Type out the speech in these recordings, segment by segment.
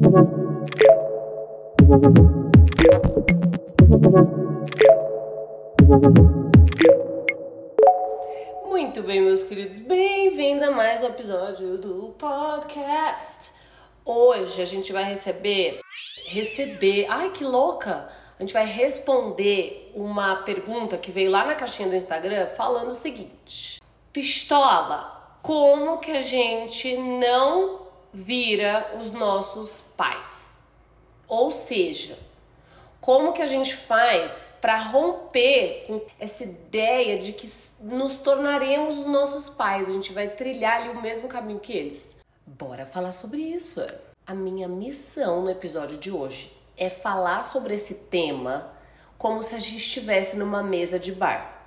Muito bem, meus queridos, bem-vindos a mais um episódio do podcast. Hoje a gente vai receber. Receber. Ai, que louca! A gente vai responder uma pergunta que veio lá na caixinha do Instagram falando o seguinte: Pistola, como que a gente não vira os nossos pais? Ou seja, como que a gente faz para romper com essa ideia de que nos tornaremos os nossos pais? A gente vai trilhar ali o mesmo caminho que eles. Bora falar sobre isso. A minha missão no episódio de hoje é falar sobre esse tema como se a gente estivesse numa mesa de bar.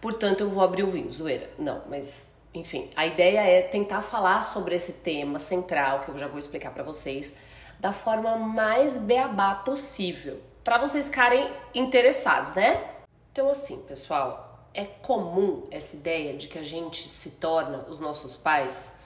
Portanto, eu vou abrir o vinho, zoeira. Não, mas enfim, a ideia é tentar falar sobre esse tema central que eu já vou explicar para vocês da forma mais beabá possível para vocês ficarem interessados, né? Então, assim, pessoal, é comum essa ideia de que a gente se torna os nossos pais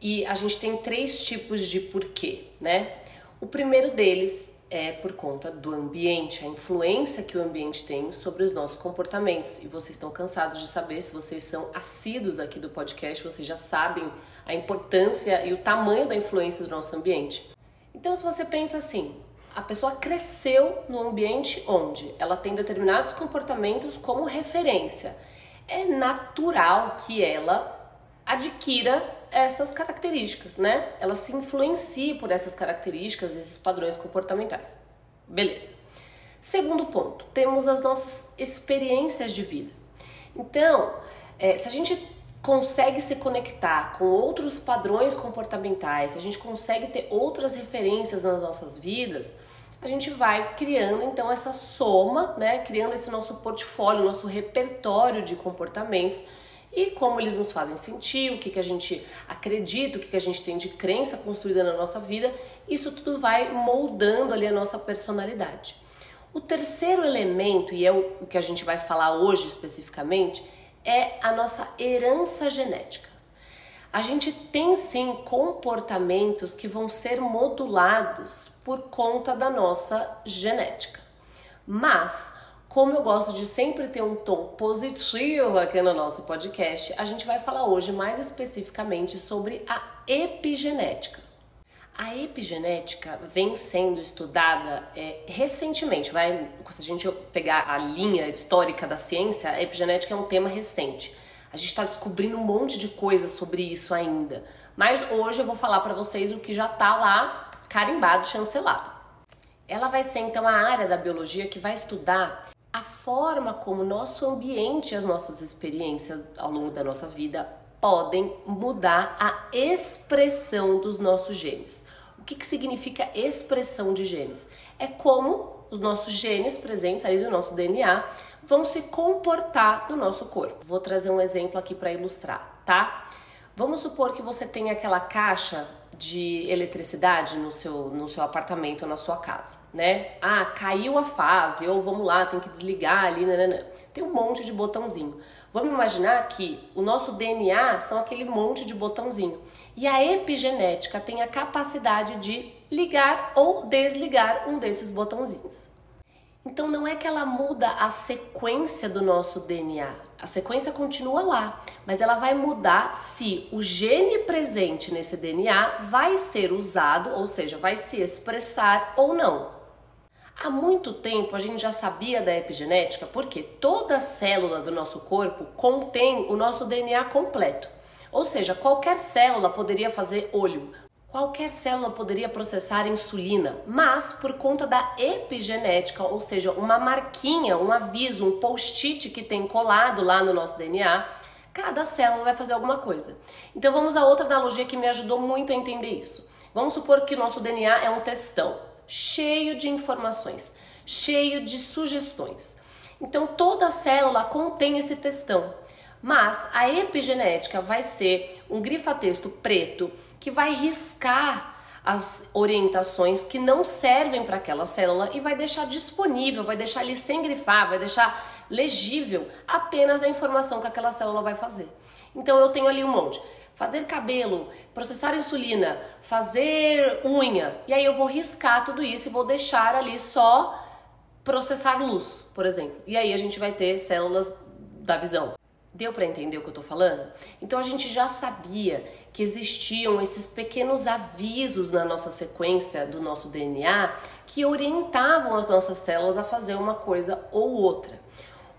e a gente tem três tipos de porquê, né? O primeiro deles é por conta do ambiente, a influência que o ambiente tem sobre os nossos comportamentos. E vocês estão cansados de saber, se vocês são assíduos aqui do podcast, vocês já sabem a importância e o tamanho da influência do nosso ambiente. Então, se você pensa assim, a pessoa cresceu no ambiente onde ela tem determinados comportamentos como referência. É natural que ela adquira essas características, né? Ela se influencie por essas características, esses padrões comportamentais. Beleza. Segundo ponto, temos as nossas experiências de vida. Então, é, se a gente consegue se conectar com outros padrões comportamentais, se a gente consegue ter outras referências nas nossas vidas, a gente vai criando então essa soma, né, criando esse nosso portfólio, nosso repertório de comportamentos e como eles nos fazem sentir, o que, que a gente acredita, o que, que a gente tem de crença construída na nossa vida, isso tudo vai moldando ali a nossa personalidade. O terceiro elemento, e é o que a gente vai falar hoje especificamente, é a nossa herança genética. A gente tem sim comportamentos que vão ser modulados por conta da nossa genética. Mas, como eu gosto de sempre ter um tom positivo aqui no nosso podcast, a gente vai falar hoje mais especificamente sobre a epigenética. A epigenética vem sendo estudada é, recentemente, vai, se a gente pegar a linha histórica da ciência, a epigenética é um tema recente. A gente está descobrindo um monte de coisa sobre isso ainda. Mas hoje eu vou falar para vocês o que já está lá carimbado, chancelado. Ela vai ser então a área da biologia que vai estudar a forma como nosso ambiente e as nossas experiências ao longo da nossa vida podem mudar a expressão dos nossos genes. O que, que significa expressão de genes? É como os nossos genes presentes ali do nosso DNA vão se comportar no nosso corpo. Vou trazer um exemplo aqui para ilustrar, tá? Vamos supor que você tem aquela caixa de eletricidade no seu, no seu apartamento ou na sua casa, né? Ah, caiu a fase, ou vamos lá, tem que desligar ali, né? Tem um monte de botãozinho. Vamos imaginar que o nosso DNA são aquele monte de botãozinho. E a epigenética tem a capacidade de ligar ou desligar um desses botãozinhos. Então não é que ela muda a sequência do nosso DNA. A sequência continua lá, mas ela vai mudar se o gene presente nesse DNA vai ser usado, ou seja, vai se expressar ou não. Há muito tempo a gente já sabia da epigenética porque toda célula do nosso corpo contém o nosso DNA completo. Ou seja, qualquer célula poderia fazer olho, qualquer célula poderia processar insulina, mas por conta da epigenética, ou seja, uma marquinha, um aviso, um post-it que tem colado lá no nosso DNA, cada célula vai fazer alguma coisa. Então vamos a outra analogia que me ajudou muito a entender isso. Vamos supor que o nosso DNA é um testão cheio de informações, cheio de sugestões. Então toda célula contém esse textão, mas a epigenética vai ser um grifa-texto preto que vai riscar as orientações que não servem para aquela célula e vai deixar disponível, vai deixar ali sem grifar, vai deixar legível apenas a informação que aquela célula vai fazer. Então eu tenho ali um monte fazer cabelo, processar insulina, fazer unha. E aí eu vou riscar tudo isso e vou deixar ali só processar luz, por exemplo. E aí a gente vai ter células da visão. Deu para entender o que eu tô falando? Então a gente já sabia que existiam esses pequenos avisos na nossa sequência do nosso DNA que orientavam as nossas células a fazer uma coisa ou outra.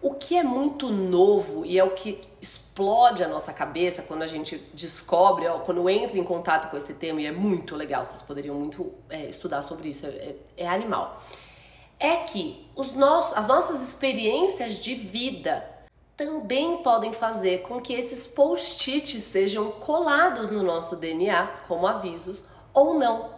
O que é muito novo e é o que explode a nossa cabeça quando a gente descobre, quando entra em contato com esse tema, e é muito legal, vocês poderiam muito é, estudar sobre isso, é, é animal. É que os nossos, as nossas experiências de vida também podem fazer com que esses post-its sejam colados no nosso DNA como avisos ou não.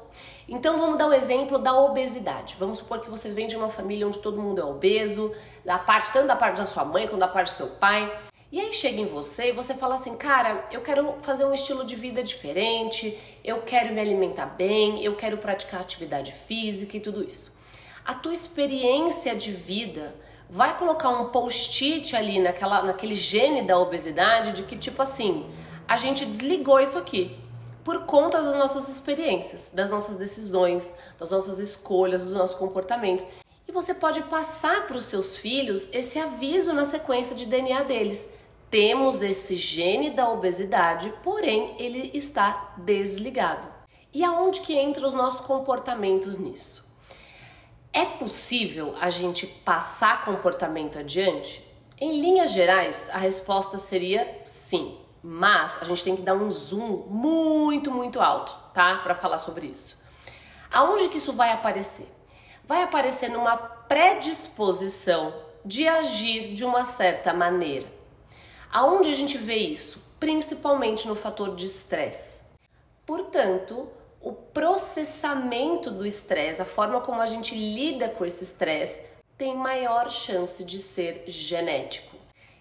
Então vamos dar um exemplo da obesidade. Vamos supor que você vem de uma família onde todo mundo é obeso, da parte tanto da parte da sua mãe quanto da parte do seu pai. E aí chega em você e você fala assim, cara, eu quero fazer um estilo de vida diferente, eu quero me alimentar bem, eu quero praticar atividade física e tudo isso. A tua experiência de vida vai colocar um post-it ali naquela, naquele gene da obesidade de que tipo assim, a gente desligou isso aqui por conta das nossas experiências, das nossas decisões, das nossas escolhas, dos nossos comportamentos. E você pode passar para os seus filhos esse aviso na sequência de DNA deles temos esse gene da obesidade, porém ele está desligado. E aonde que entram os nossos comportamentos nisso? É possível a gente passar comportamento adiante? Em linhas gerais, a resposta seria sim, mas a gente tem que dar um zoom muito, muito alto, tá? Para falar sobre isso. Aonde que isso vai aparecer? Vai aparecer numa predisposição de agir de uma certa maneira. Aonde a gente vê isso? Principalmente no fator de estresse. Portanto, o processamento do estresse, a forma como a gente lida com esse estresse, tem maior chance de ser genético.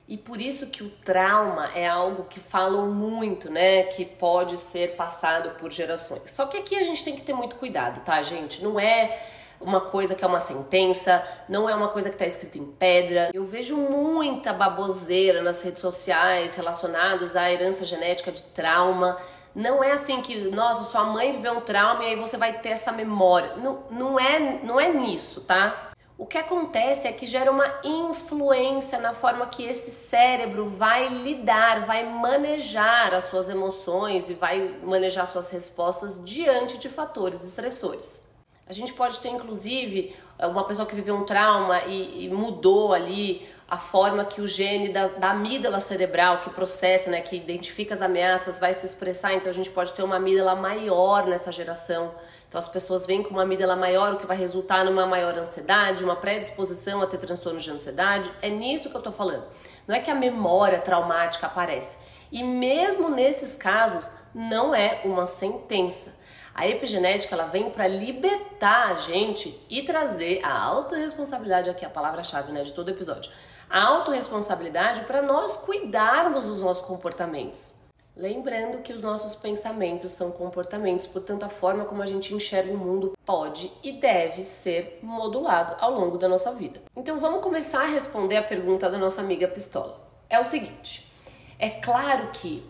E por isso que o trauma é algo que falam muito, né? Que pode ser passado por gerações. Só que aqui a gente tem que ter muito cuidado, tá, gente? Não é uma coisa que é uma sentença, não é uma coisa que está escrita em pedra. Eu vejo muita baboseira nas redes sociais relacionados à herança genética de trauma. Não é assim que, nossa, sua mãe viveu um trauma e aí você vai ter essa memória. Não, não, é, não é nisso, tá? O que acontece é que gera uma influência na forma que esse cérebro vai lidar, vai manejar as suas emoções e vai manejar suas respostas diante de fatores estressores. A gente pode ter, inclusive, uma pessoa que viveu um trauma e, e mudou ali a forma que o gene da, da, amígdala cerebral que processa, né, que identifica as ameaças, vai se expressar. Então a gente pode ter uma amígdala maior nessa geração. Então as pessoas vêm com uma amígdala maior, o que vai resultar numa maior ansiedade, uma predisposição a ter transtornos de ansiedade. É nisso que eu tô falando. Não é que a memória traumática aparece. E mesmo nesses casos, não é uma sentença. A epigenética ela vem para libertar a gente e trazer a autorresponsabilidade aqui é a palavra-chave, né, de todo episódio. A autorresponsabilidade para nós cuidarmos dos nossos comportamentos. Lembrando que os nossos pensamentos são comportamentos, portanto, a forma como a gente enxerga o mundo pode e deve ser modulado ao longo da nossa vida. Então, vamos começar a responder a pergunta da nossa amiga Pistola. É o seguinte: é claro que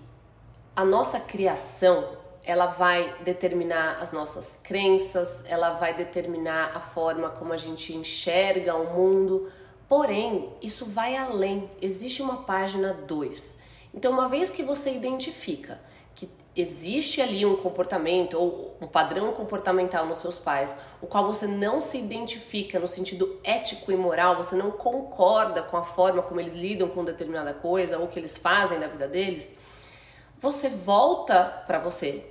a nossa criação ela vai determinar as nossas crenças, ela vai determinar a forma como a gente enxerga o mundo. Porém, isso vai além. Existe uma página 2. Então, uma vez que você identifica que existe ali um comportamento ou um padrão comportamental nos seus pais, o qual você não se identifica no sentido ético e moral, você não concorda com a forma como eles lidam com determinada coisa ou que eles fazem na vida deles, você volta para você,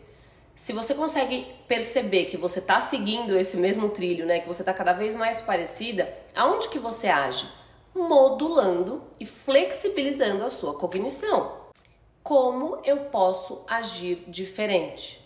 se você consegue perceber que você está seguindo esse mesmo trilho, né, que você está cada vez mais parecida, aonde que você age? Modulando e flexibilizando a sua cognição. Como eu posso agir diferente?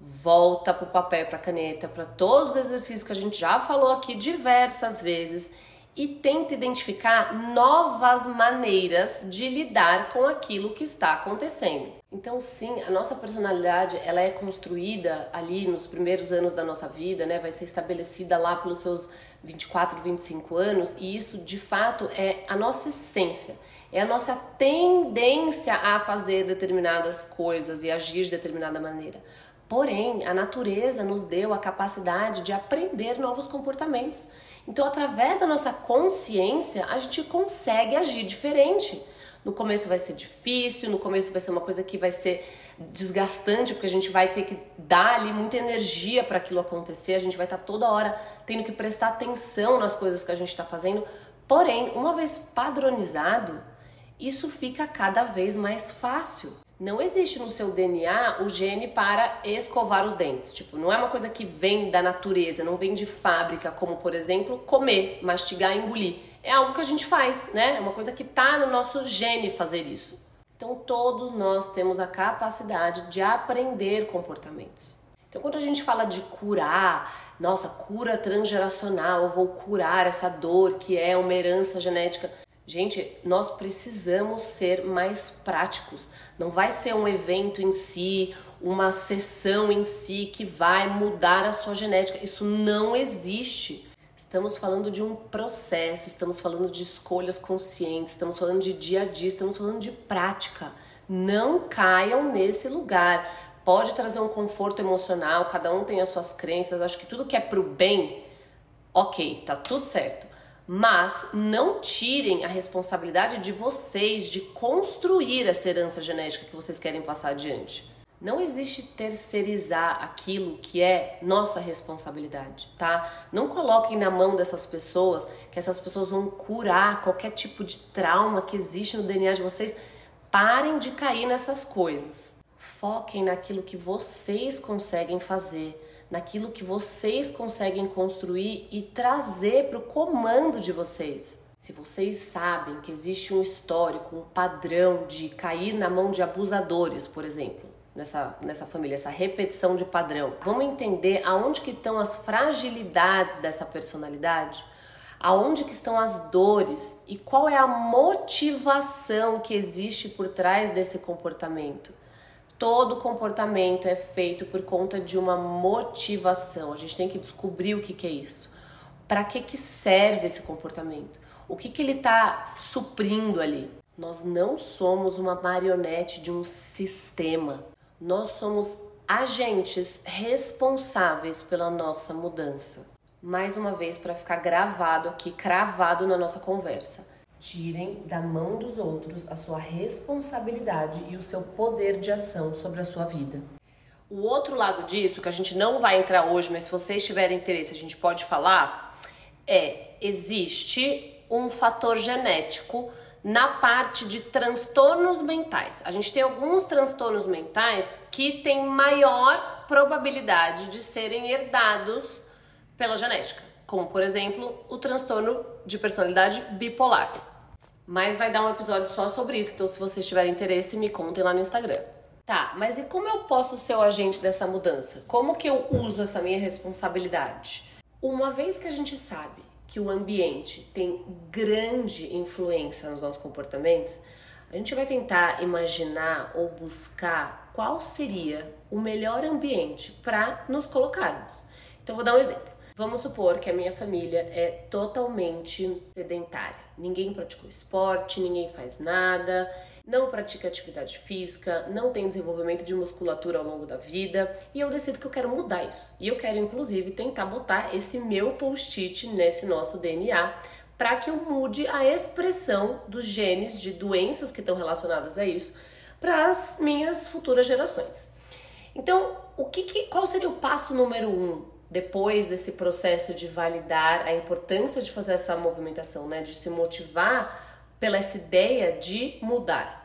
Volta para o papel, para a caneta, para todos os exercícios que a gente já falou aqui diversas vezes e tenta identificar novas maneiras de lidar com aquilo que está acontecendo. Então, sim, a nossa personalidade ela é construída ali nos primeiros anos da nossa vida, né? Vai ser estabelecida lá pelos seus 24, 25 anos, e isso de fato é a nossa essência. é a nossa tendência a fazer determinadas coisas e agir de determinada maneira. Porém, a natureza nos deu a capacidade de aprender novos comportamentos. Então, através da nossa consciência, a gente consegue agir diferente. No começo vai ser difícil, no começo vai ser uma coisa que vai ser desgastante, porque a gente vai ter que dar ali muita energia para aquilo acontecer, a gente vai estar tá toda hora tendo que prestar atenção nas coisas que a gente está fazendo. Porém, uma vez padronizado, isso fica cada vez mais fácil. Não existe no seu DNA o gene para escovar os dentes. Tipo, não é uma coisa que vem da natureza, não vem de fábrica, como por exemplo, comer, mastigar, engolir. É algo que a gente faz, né? É uma coisa que tá no nosso gene fazer isso. Então, todos nós temos a capacidade de aprender comportamentos. Então, quando a gente fala de curar, nossa, cura transgeracional, eu vou curar essa dor que é uma herança genética. Gente, nós precisamos ser mais práticos. Não vai ser um evento em si, uma sessão em si que vai mudar a sua genética. Isso não existe. Estamos falando de um processo, estamos falando de escolhas conscientes, estamos falando de dia a dia, estamos falando de prática. Não caiam nesse lugar. Pode trazer um conforto emocional, cada um tem as suas crenças. Acho que tudo que é pro bem, ok, tá tudo certo mas não tirem a responsabilidade de vocês de construir essa herança genética que vocês querem passar adiante. Não existe terceirizar aquilo que é nossa responsabilidade, tá? Não coloquem na mão dessas pessoas que essas pessoas vão curar qualquer tipo de trauma que existe no DNA de vocês. Parem de cair nessas coisas. Foquem naquilo que vocês conseguem fazer naquilo que vocês conseguem construir e trazer para o comando de vocês. Se vocês sabem que existe um histórico, um padrão de cair na mão de abusadores, por exemplo, nessa, nessa família, essa repetição de padrão, vamos entender aonde que estão as fragilidades dessa personalidade? Aonde que estão as dores e qual é a motivação que existe por trás desse comportamento? Todo comportamento é feito por conta de uma motivação. A gente tem que descobrir o que, que é isso. Para que, que serve esse comportamento? O que, que ele está suprindo ali? Nós não somos uma marionete de um sistema. Nós somos agentes responsáveis pela nossa mudança. Mais uma vez, para ficar gravado aqui, cravado na nossa conversa. Tirem da mão dos outros a sua responsabilidade e o seu poder de ação sobre a sua vida. O outro lado disso, que a gente não vai entrar hoje, mas se vocês tiverem interesse, a gente pode falar, é: existe um fator genético na parte de transtornos mentais. A gente tem alguns transtornos mentais que têm maior probabilidade de serem herdados pela genética, como por exemplo o transtorno de personalidade bipolar. Mas vai dar um episódio só sobre isso, então se vocês tiverem interesse, me contem lá no Instagram. Tá, mas e como eu posso ser o agente dessa mudança? Como que eu uso essa minha responsabilidade? Uma vez que a gente sabe que o ambiente tem grande influência nos nossos comportamentos, a gente vai tentar imaginar ou buscar qual seria o melhor ambiente para nos colocarmos. Então, vou dar um exemplo. Vamos supor que a minha família é totalmente sedentária. Ninguém praticou esporte, ninguém faz nada, não pratica atividade física, não tem desenvolvimento de musculatura ao longo da vida e eu decido que eu quero mudar isso. E eu quero, inclusive, tentar botar esse meu post-it nesse nosso DNA para que eu mude a expressão dos genes de doenças que estão relacionadas a isso para as minhas futuras gerações. Então, o que, que qual seria o passo número um depois desse processo de validar a importância de fazer essa movimentação, né, de se motivar pela essa ideia de mudar.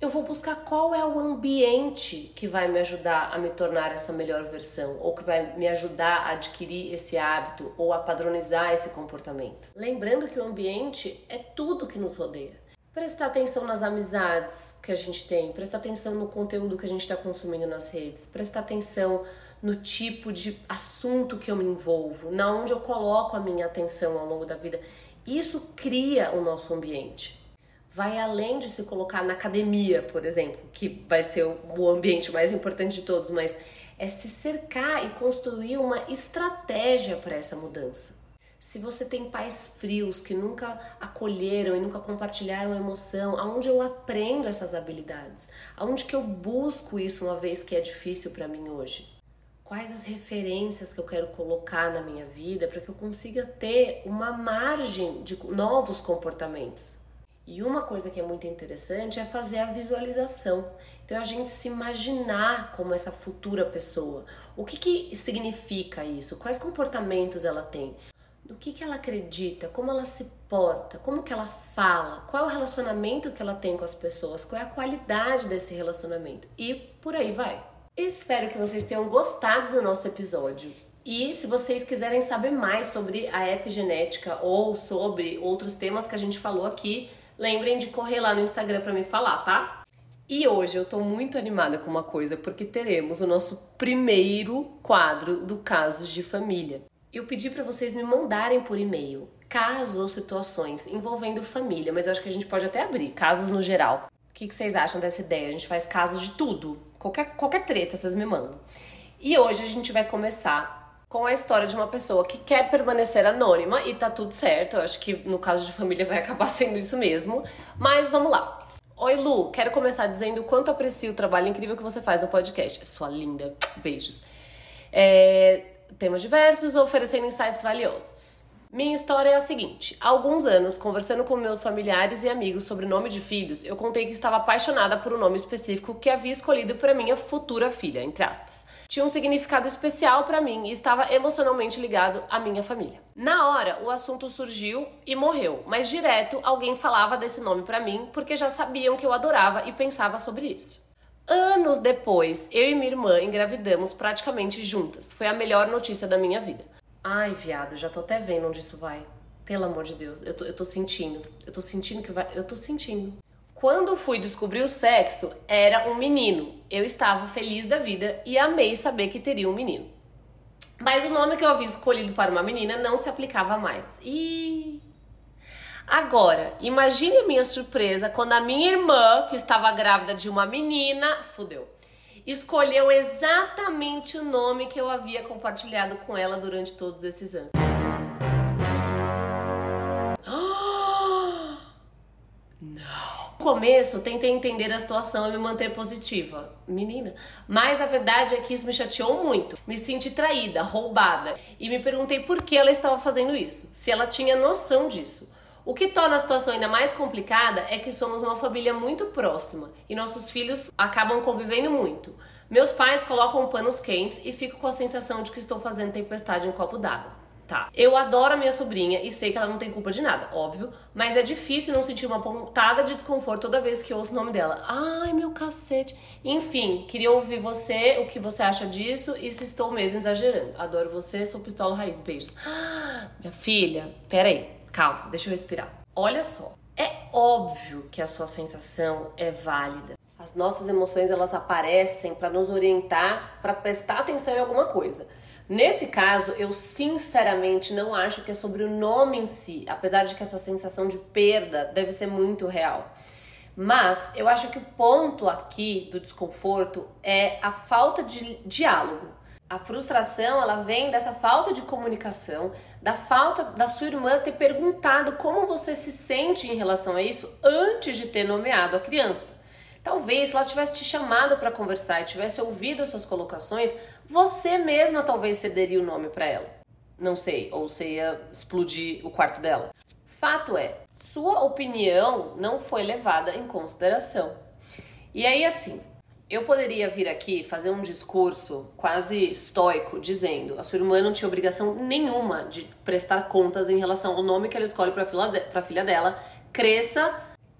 Eu vou buscar qual é o ambiente que vai me ajudar a me tornar essa melhor versão, ou que vai me ajudar a adquirir esse hábito ou a padronizar esse comportamento. Lembrando que o ambiente é tudo que nos rodeia. Prestar atenção nas amizades que a gente tem, prestar atenção no conteúdo que a gente está consumindo nas redes, prestar atenção no tipo de assunto que eu me envolvo, na onde eu coloco a minha atenção ao longo da vida. Isso cria o nosso ambiente. Vai além de se colocar na academia, por exemplo, que vai ser o ambiente mais importante de todos, mas é se cercar e construir uma estratégia para essa mudança. se você tem pais frios que nunca acolheram e nunca compartilharam emoção, aonde eu aprendo essas habilidades? Aonde que eu busco isso uma vez que é difícil para mim hoje? Quais as referências que eu quero colocar na minha vida para que eu consiga ter uma margem de novos comportamentos? E uma coisa que é muito interessante é fazer a visualização. Então, a gente se imaginar como essa futura pessoa. O que, que significa isso? Quais comportamentos ela tem? do que, que ela acredita, como ela se porta, como que ela fala, qual é o relacionamento que ela tem com as pessoas, qual é a qualidade desse relacionamento e por aí vai. Espero que vocês tenham gostado do nosso episódio. E se vocês quiserem saber mais sobre a epigenética ou sobre outros temas que a gente falou aqui, lembrem de correr lá no Instagram para me falar, tá? E hoje eu tô muito animada com uma coisa porque teremos o nosso primeiro quadro do Casos de Família eu pedi para vocês me mandarem por e-mail casos ou situações envolvendo família, mas eu acho que a gente pode até abrir casos no geral. Que, que vocês acham dessa ideia? A gente faz casos de tudo, qualquer, qualquer treta vocês me mandam. E hoje a gente vai começar com a história de uma pessoa que quer permanecer anônima e tá tudo certo. Eu acho que no caso de família vai acabar sendo isso mesmo. Mas vamos lá. Oi, Lu, quero começar dizendo o quanto aprecio o trabalho incrível que você faz no podcast. Sua linda. Beijos. É, temas diversos, oferecendo insights valiosos. Minha história é a seguinte: há alguns anos, conversando com meus familiares e amigos sobre o nome de filhos, eu contei que estava apaixonada por um nome específico que havia escolhido para minha futura filha, entre aspas. Tinha um significado especial para mim e estava emocionalmente ligado à minha família. Na hora, o assunto surgiu e morreu, mas direto alguém falava desse nome para mim porque já sabiam que eu adorava e pensava sobre isso. Anos depois, eu e minha irmã engravidamos praticamente juntas. Foi a melhor notícia da minha vida. Ai, viado, já tô até vendo onde isso vai. Pelo amor de Deus, eu tô, eu tô sentindo. Eu tô sentindo que vai. Eu tô sentindo. Quando fui descobrir o sexo, era um menino. Eu estava feliz da vida e amei saber que teria um menino. Mas o nome que eu havia escolhido para uma menina não se aplicava mais. E Agora, imagine a minha surpresa quando a minha irmã, que estava grávida de uma menina, fudeu, escolheu exatamente o nome que eu havia compartilhado com ela durante todos esses anos. Não. No começo, tentei entender a situação e me manter positiva. Menina. Mas a verdade é que isso me chateou muito. Me senti traída, roubada. E me perguntei por que ela estava fazendo isso. Se ela tinha noção disso. O que torna a situação ainda mais complicada é que somos uma família muito próxima e nossos filhos acabam convivendo muito. Meus pais colocam panos quentes e fico com a sensação de que estou fazendo tempestade em copo d'água. Tá. Eu adoro a minha sobrinha e sei que ela não tem culpa de nada, óbvio, mas é difícil não sentir uma pontada de desconforto toda vez que ouço o nome dela. Ai, meu cacete. Enfim, queria ouvir você, o que você acha disso e se estou mesmo exagerando. Adoro você, sou pistola raiz. Beijos. Ah, minha filha, peraí. Calma, deixa eu respirar. Olha só, é óbvio que a sua sensação é válida. As nossas emoções elas aparecem para nos orientar, para prestar atenção em alguma coisa. Nesse caso, eu sinceramente não acho que é sobre o nome em si, apesar de que essa sensação de perda deve ser muito real. Mas eu acho que o ponto aqui do desconforto é a falta de diálogo. A frustração, ela vem dessa falta de comunicação, da falta da sua irmã ter perguntado como você se sente em relação a isso antes de ter nomeado a criança. Talvez se ela tivesse te chamado para conversar e tivesse ouvido as suas colocações, você mesma talvez cederia o nome para ela. Não sei, ou você ia explodir o quarto dela. Fato é, sua opinião não foi levada em consideração. E aí assim, eu poderia vir aqui fazer um discurso quase estoico dizendo a sua irmã não tinha obrigação nenhuma de prestar contas em relação ao nome que ela escolhe para a filha dela, cresça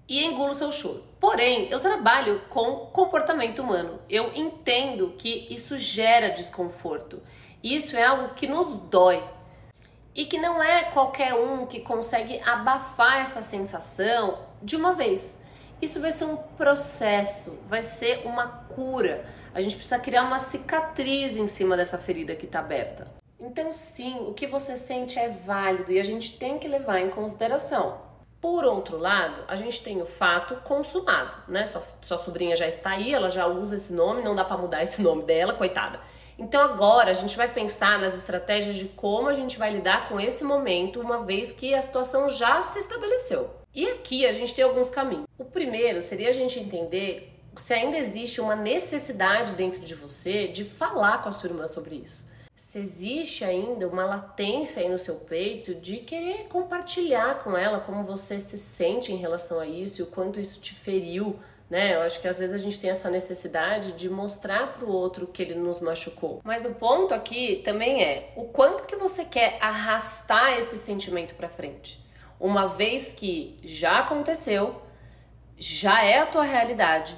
e engula o seu choro. Porém, eu trabalho com comportamento humano. Eu entendo que isso gera desconforto. Isso é algo que nos dói. E que não é qualquer um que consegue abafar essa sensação de uma vez. Isso vai ser um processo, vai ser uma cura. A gente precisa criar uma cicatriz em cima dessa ferida que está aberta. Então, sim, o que você sente é válido e a gente tem que levar em consideração. Por outro lado, a gente tem o fato consumado, né? Sua, sua sobrinha já está aí, ela já usa esse nome, não dá para mudar esse nome dela, coitada. Então agora a gente vai pensar nas estratégias de como a gente vai lidar com esse momento, uma vez que a situação já se estabeleceu. E aqui a gente tem alguns caminhos. O primeiro seria a gente entender se ainda existe uma necessidade dentro de você de falar com a sua irmã sobre isso. Se existe ainda uma latência aí no seu peito de querer compartilhar com ela como você se sente em relação a isso e o quanto isso te feriu né? Eu acho que às vezes a gente tem essa necessidade de mostrar para o outro que ele nos machucou. Mas o ponto aqui também é o quanto que você quer arrastar esse sentimento para frente. Uma vez que já aconteceu, já é a tua realidade.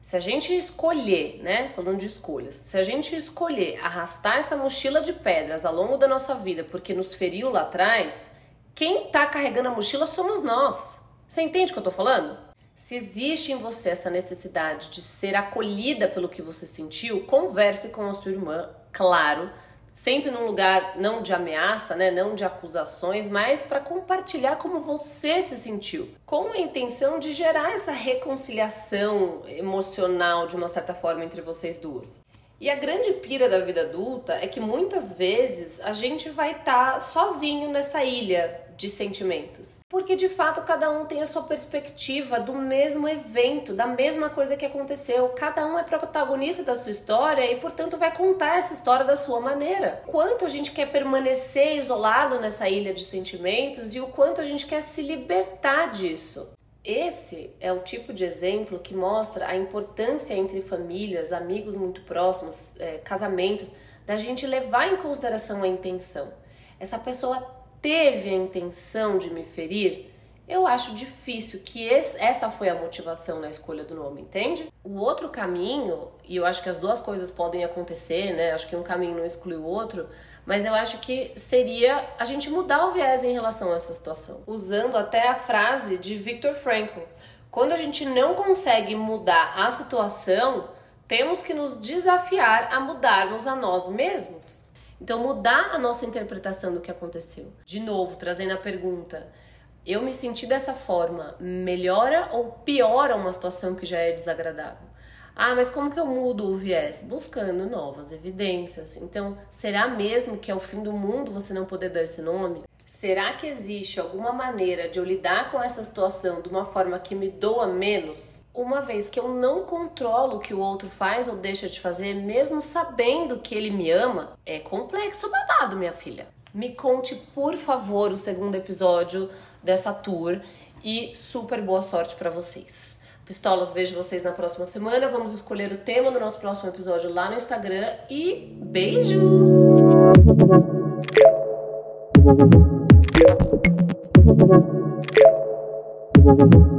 Se a gente escolher, né, falando de escolhas, se a gente escolher arrastar essa mochila de pedras ao longo da nossa vida porque nos feriu lá atrás, quem tá carregando a mochila somos nós. Você entende o que eu tô falando? Se existe em você essa necessidade de ser acolhida pelo que você sentiu, converse com a sua irmã, claro, sempre num lugar não de ameaça, né, não de acusações, mas para compartilhar como você se sentiu, com a intenção de gerar essa reconciliação emocional de uma certa forma entre vocês duas. E a grande pira da vida adulta é que muitas vezes a gente vai estar tá sozinho nessa ilha de sentimentos. Porque de fato cada um tem a sua perspectiva do mesmo evento, da mesma coisa que aconteceu. Cada um é protagonista da sua história e, portanto, vai contar essa história da sua maneira. Quanto a gente quer permanecer isolado nessa ilha de sentimentos e o quanto a gente quer se libertar disso. Esse é o tipo de exemplo que mostra a importância entre famílias, amigos muito próximos, é, casamentos, da gente levar em consideração a intenção. Essa pessoa teve a intenção de me ferir, eu acho difícil que esse, essa foi a motivação na escolha do nome, entende? O outro caminho, e eu acho que as duas coisas podem acontecer, né? Acho que um caminho não exclui o outro, mas eu acho que seria a gente mudar o viés em relação a essa situação, usando até a frase de Viktor Frankl. Quando a gente não consegue mudar a situação, temos que nos desafiar a mudarmos a nós mesmos. Então, mudar a nossa interpretação do que aconteceu. De novo, trazendo a pergunta: eu me senti dessa forma, melhora ou piora uma situação que já é desagradável? Ah, mas como que eu mudo o viés? Buscando novas evidências. Então, será mesmo que é o fim do mundo você não poder dar esse nome? Será que existe alguma maneira de eu lidar com essa situação de uma forma que me doa menos? Uma vez que eu não controlo o que o outro faz ou deixa de fazer, mesmo sabendo que ele me ama, é complexo babado, minha filha. Me conte, por favor, o segundo episódio dessa tour e super boa sorte para vocês. Pistolas, vejo vocês na próxima semana. Vamos escolher o tema do nosso próximo episódio lá no Instagram e beijos! Thank you.